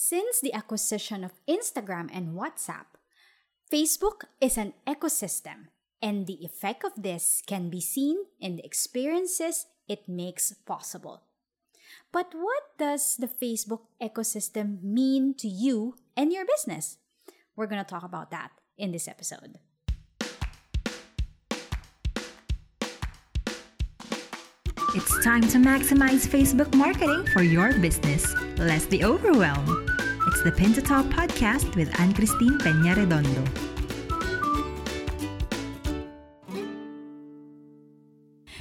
Since the acquisition of Instagram and WhatsApp, Facebook is an ecosystem, and the effect of this can be seen in the experiences it makes possible. But what does the Facebook ecosystem mean to you and your business? We're going to talk about that in this episode. It's time to maximize Facebook marketing for your business. Less the overwhelm. It's the Pin to Top podcast with Anne Christine Peña Redondo.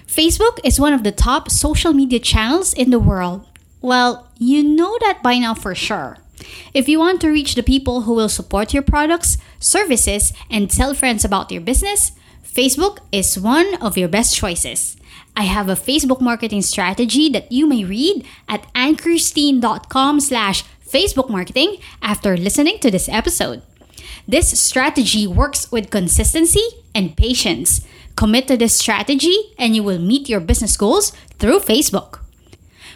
Facebook is one of the top social media channels in the world. Well, you know that by now for sure. If you want to reach the people who will support your products, services, and tell friends about your business, Facebook is one of your best choices. I have a Facebook marketing strategy that you may read at anchristine.com slash Facebook marketing after listening to this episode. This strategy works with consistency and patience. Commit to this strategy and you will meet your business goals through Facebook.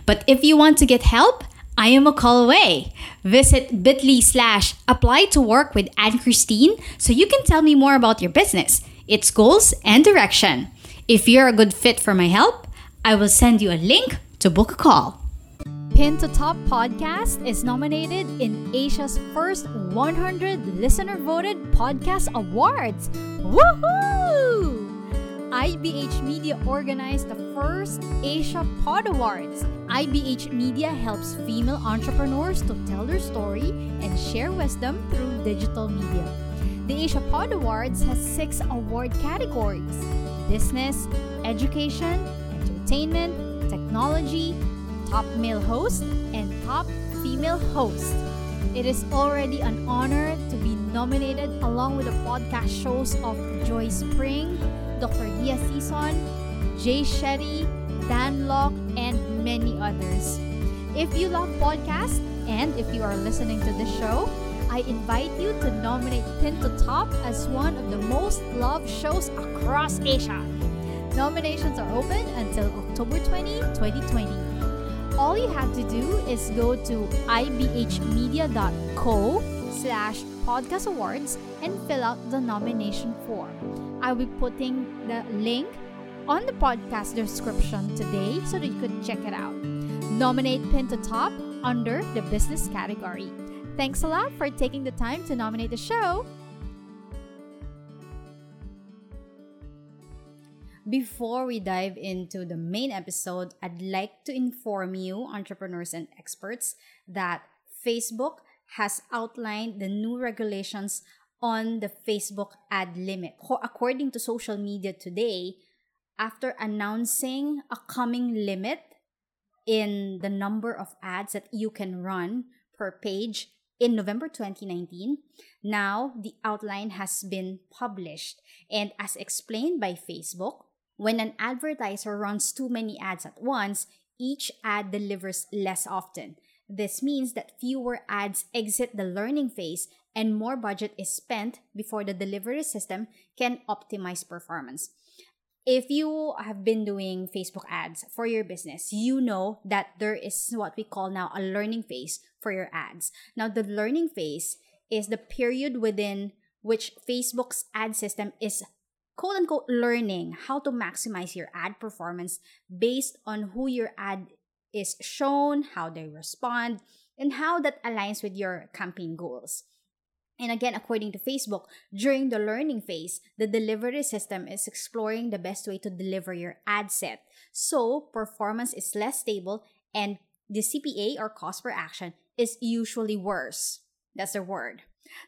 But if you want to get help, I am a call away. Visit bit.ly slash apply to work with Anne Christine so you can tell me more about your business, its goals, and direction. If you're a good fit for my help, I will send you a link to book a call. Pin to Top podcast is nominated in Asia's first 100 listener voted podcast awards. Woohoo! IBH Media organized the first Asia Pod Awards. IBH Media helps female entrepreneurs to tell their story and share wisdom through digital media. The Asia Pod Awards has six award categories business, education, entertainment, technology, top male host, and top female host. It is already an honor to be nominated along with the podcast shows of Joy Spring, Dr. Dia Season, Jay Shetty, Dan Lok, and many others. If you love podcasts and if you are listening to this show, I invite you to nominate Pin to Top as one of the most loved shows across Asia. Nominations are open until October 20, 2020. All you have to do is go to ibhmedia.co slash podcast awards and fill out the nomination form. I'll be putting the link on the podcast description today so that you could check it out. Nominate Pin to Top under the business category. Thanks a lot for taking the time to nominate the show. Before we dive into the main episode, I'd like to inform you, entrepreneurs and experts, that Facebook has outlined the new regulations on the Facebook ad limit. According to social media today, after announcing a coming limit in the number of ads that you can run per page in November 2019, now the outline has been published. And as explained by Facebook, when an advertiser runs too many ads at once, each ad delivers less often. This means that fewer ads exit the learning phase and more budget is spent before the delivery system can optimize performance. If you have been doing Facebook ads for your business, you know that there is what we call now a learning phase for your ads. Now, the learning phase is the period within which Facebook's ad system is quote unquote learning how to maximize your ad performance based on who your ad is shown, how they respond, and how that aligns with your campaign goals. And again, according to Facebook, during the learning phase, the delivery system is exploring the best way to deliver your ad set. So, performance is less stable and the CPA or cost per action is usually worse. That's the word.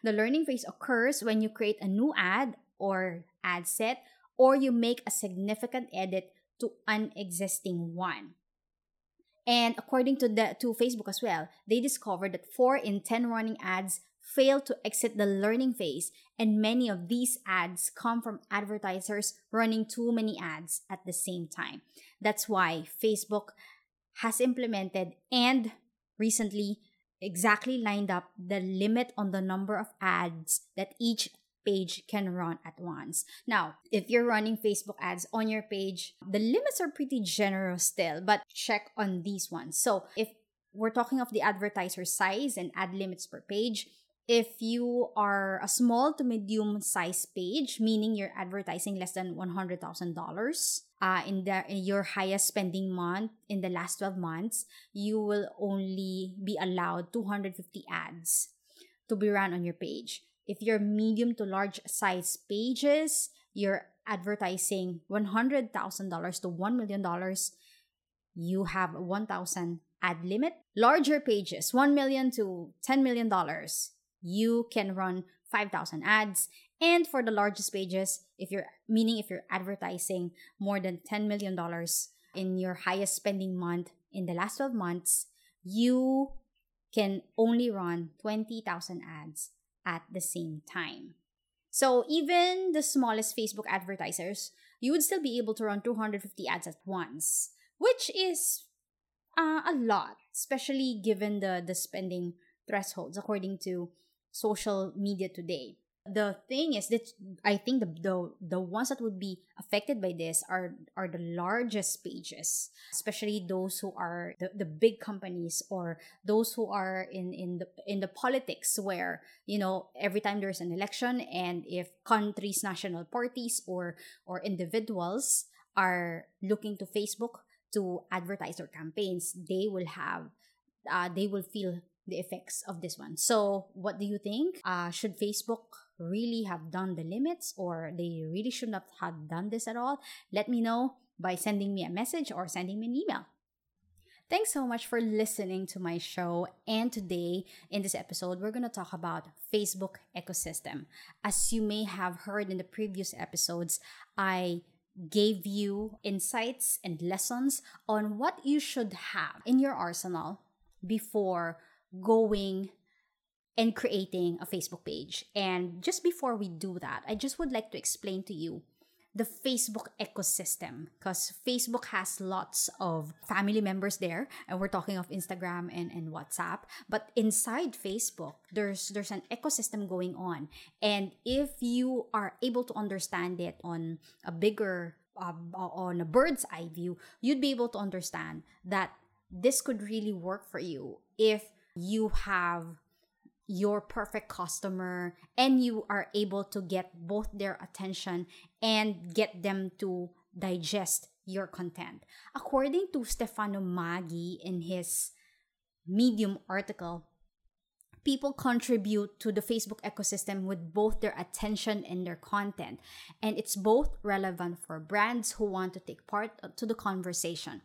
The learning phase occurs when you create a new ad or ad set, or you make a significant edit to an existing one. And according to the to Facebook as well, they discovered that 4 in 10 running ads fail to exit the learning phase, and many of these ads come from advertisers running too many ads at the same time. That's why Facebook has implemented and recently exactly lined up the limit on the number of ads that each page can run at once. Now, if you're running Facebook ads on your page, the limits are pretty generous still, but check on these ones. So, if we're talking of the advertiser size and ad limits per page. If you are a small to medium size page, meaning you're advertising less than $100,000 uh, in, the, in your highest spending month in the last 12 months, you will only be allowed 250 ads to be run on your page. If you're medium to large size pages, you're advertising $100,000 to $1 million, you have 1,000 ad limit. Larger pages, 1 million to $10 million, you can run 5,000 ads. And for the largest pages, if you're meaning if you're advertising more than $10 million in your highest spending month in the last 12 months, you can only run 20,000 ads at the same time. So even the smallest Facebook advertisers, you would still be able to run 250 ads at once, which is uh, a lot, especially given the the spending thresholds according to social media today the thing is that I think the, the the ones that would be affected by this are are the largest pages, especially those who are the, the big companies or those who are in in the in the politics where you know every time there's an election and if countries national parties or or individuals are looking to Facebook to advertise their campaigns, they will have uh, they will feel the effects of this one. So, what do you think? Uh, should Facebook really have done the limits or they really shouldn't have done this at all, let me know by sending me a message or sending me an email. Thanks so much for listening to my show. And today, in this episode, we're going to talk about Facebook ecosystem. As you may have heard in the previous episodes, I gave you insights and lessons on what you should have in your arsenal before going and creating a Facebook page. And just before we do that, I just would like to explain to you the Facebook ecosystem because Facebook has lots of family members there and we're talking of Instagram and, and WhatsApp but inside Facebook there's there's an ecosystem going on and if you are able to understand it on a bigger uh, on a bird's eye view you'd be able to understand that this could really work for you if you have your perfect customer and you are able to get both their attention and get them to digest your content. According to Stefano Maggi in his Medium article, people contribute to the Facebook ecosystem with both their attention and their content. And it's both relevant for brands who want to take part uh, to the conversation.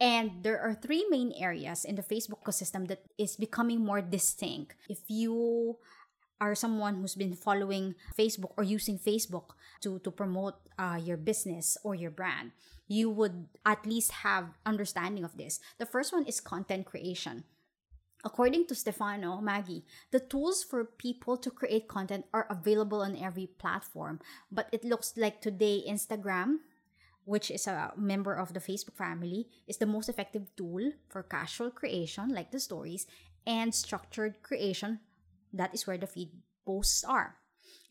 And there are three main areas in the Facebook ecosystem that is becoming more distinct. If you are someone who's been following Facebook or using Facebook to, to promote uh, your business or your brand, you would at least have understanding of this. The first one is content creation. According to Stefano Maggi, the tools for people to create content are available on every platform, but it looks like today Instagram, which is a member of the Facebook family, is the most effective tool for casual creation, like the stories, and structured creation. That is where the feed posts are.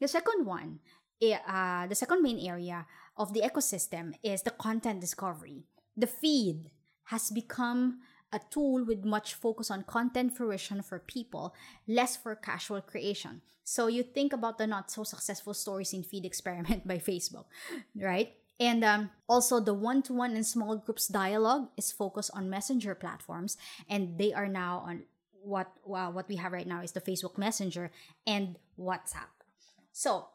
The second one, eh, uh, the second main area of the ecosystem is the content discovery. The feed has become a tool with much focus on content fruition for people, less for casual creation. So you think about the not so successful stories in feed experiment by Facebook, right? And um, also, the one to one and small groups dialogue is focused on messenger platforms, and they are now on what well, what we have right now is the Facebook Messenger and WhatsApp. So,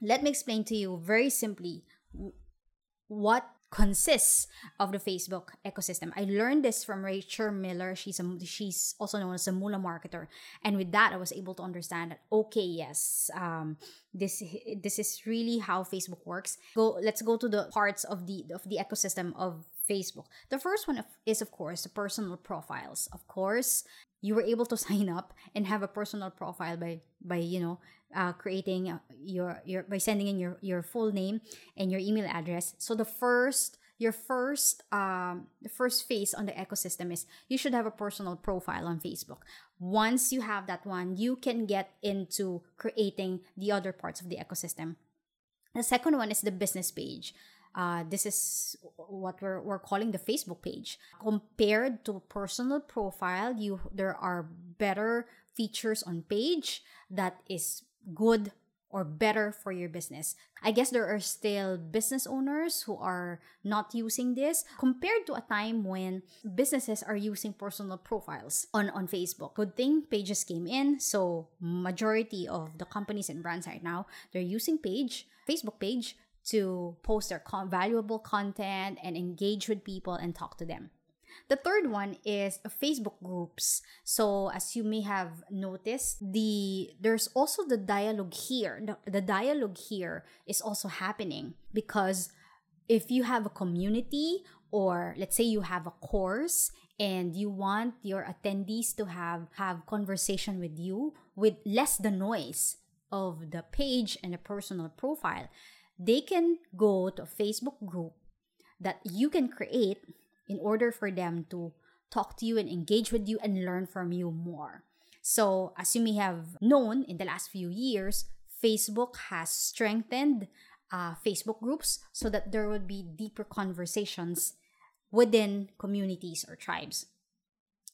let me explain to you very simply what consists of the Facebook ecosystem. I learned this from Rachel Miller. She's a, she's also known as a Moolah marketer, and with that, I was able to understand that okay, yes, um, this this is really how Facebook works. Go, let's go to the parts of the of the ecosystem of Facebook. The first one is, of course, the personal profiles. Of course, you were able to sign up and have a personal profile by by you know uh, creating uh, your your by sending in your your full name and your email address. So the first your first um the first phase on the ecosystem is you should have a personal profile on Facebook. Once you have that one, you can get into creating the other parts of the ecosystem. The second one is the business page. Uh, this is what we're, we're calling the Facebook page. Compared to personal profile, you there are better features on page that is good or better for your business. I guess there are still business owners who are not using this compared to a time when businesses are using personal profiles on, on Facebook. Good thing pages came in, so majority of the companies and brands right now, they're using page, Facebook page to post their con- valuable content and engage with people and talk to them. The third one is Facebook groups. So as you may have noticed, the there's also the dialogue here. The, the dialogue here is also happening because if you have a community or let's say you have a course and you want your attendees to have have conversation with you with less the noise of the page and a personal profile they can go to a facebook group that you can create in order for them to talk to you and engage with you and learn from you more. So, as you may have known in the last few years, Facebook has strengthened uh, Facebook groups so that there would be deeper conversations within communities or tribes.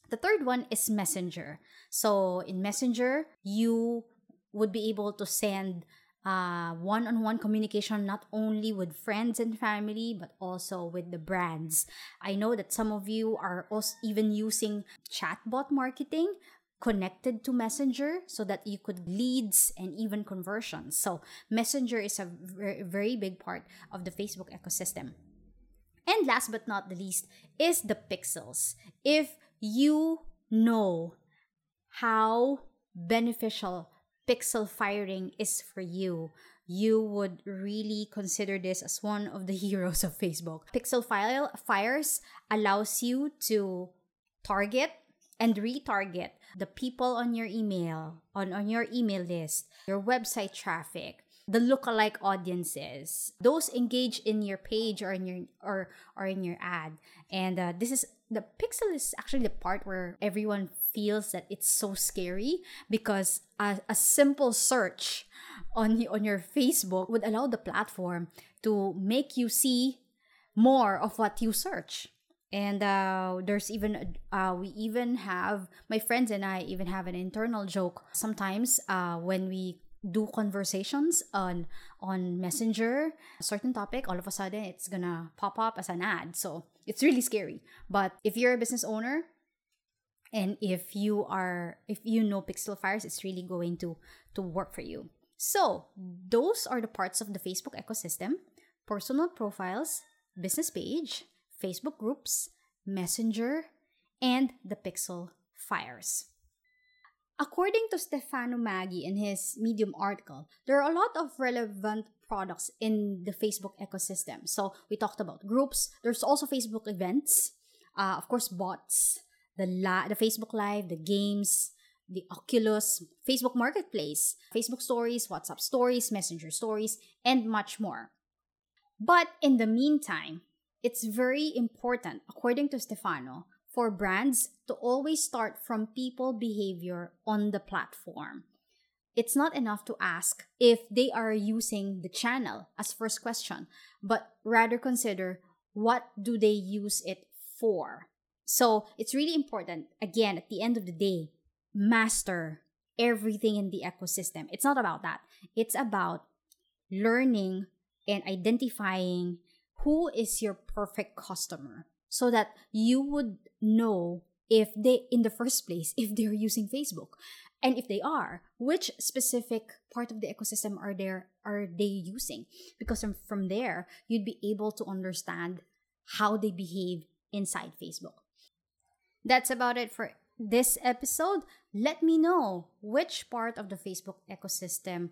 The third one is Messenger. So, in Messenger, you would be able to send uh, one-on-one communication not only with friends and family but also with the brands. I know that some of you are also even using chatbot marketing connected to messenger so that you could leads and even conversions. So messenger is a very, very big part of the facebook ecosystem. And last but not the least is the pixels. If you know how beneficial pixel firing is for you, you would really consider this as one of the heroes of Facebook. Pixel file fires allows you to target and retarget the people on your email, on, on your email list, your website traffic, the lookalike audiences, those engage in your page or in your or or in your ad. And uh, this is the pixel is actually the part where everyone feels that it's so scary because a, a simple search on on your Facebook would allow the platform to make you see more of what you search. And uh, there's even uh, we even have my friends and i even have an internal joke sometimes uh, when we do conversations on on messenger a certain topic all of a sudden it's gonna pop up as an ad. So it's really scary. But if you're a business owner and if you are if you know pixel fires it's really going to to work for you. So those are the parts of the facebook ecosystem. Personal profiles business page facebook groups messenger and the pixel fires. According to stefano maggi in his medium article there are a lot of relevant products in the facebook ecosystem. So we talked about groups. There's also facebook events uh, of course bots the la- the Facebook Live, the games, the Oculus, Facebook Marketplace, Facebook Stories, WhatsApp Stories, Messenger Stories, and much more. But in the meantime, it's very important, according to Stefano, for brands to always start from people behavior on the platform. It's not enough to ask if they are using the channel as first question, but rather consider what do they use it for. So it's really important, again, at the end of the day, master everything in the ecosystem. It's not about that. It's about learning and identifying who is your perfect customer so that you would know if they in the first place if they're using facebook and if they are which specific part of the ecosystem are there are they using because from, from there you'd be able to understand how they behave inside facebook that's about it for this episode. Let me know which part of the Facebook ecosystem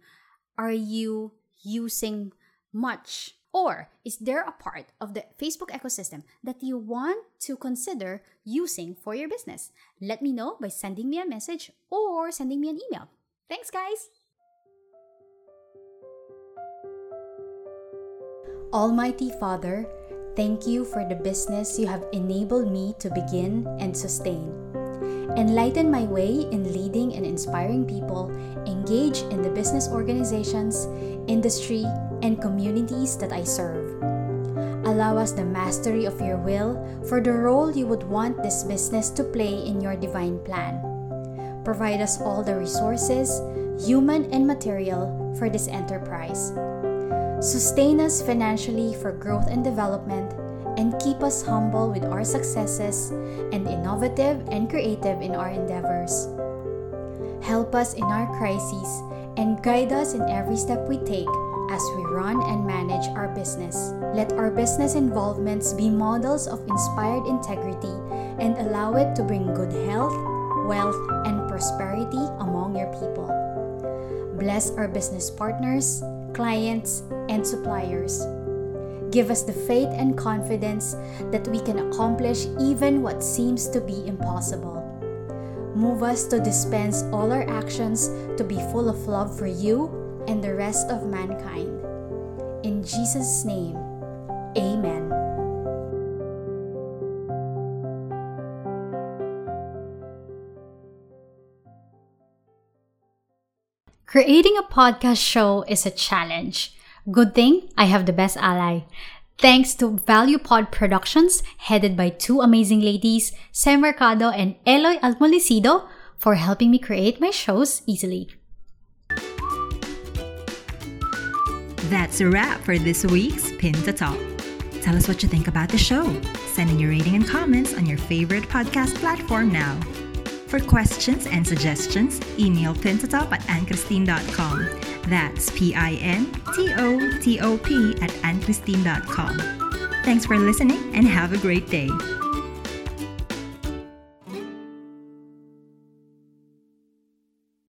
are you using much? Or is there a part of the Facebook ecosystem that you want to consider using for your business? Let me know by sending me a message or sending me an email. Thanks, guys! Almighty Father, Thank you for the business you have enabled me to begin and sustain. Enlighten my way in leading and inspiring people engage in the business organizations, industry, and communities that I serve. allow us the mastery of your will for the role you would want this business to play in your divine plan. Provide us all the resources, human and material, for this enterprise. Sustain us financially for growth and development, and keep us humble with our successes and innovative and creative in our endeavors. Help us in our crises and guide us in every step we take as we run and manage our business. Let our business involvements be models of inspired integrity and allow it to bring good health, wealth, and prosperity among your people. Bless our business partners, clients, and suppliers. Give us the faith and confidence that we can accomplish even what seems to be impossible. Move us to dispense all our actions to be full of love for you and the rest of mankind. In Jesus' name, Amen. Creating a podcast show is a challenge. Good thing I have the best ally. Thanks to Value Pod Productions, headed by two amazing ladies, Sam Mercado and Eloy Almolicido, for helping me create my shows easily. That's a wrap for this week's Pin to Top. Tell us what you think about the show. Send in your rating and comments on your favorite podcast platform now. For questions and suggestions, email pintotop at anchristine.com. That's P-I-N-T-O-T-O-P at anchristine.com. Thanks for listening and have a great day.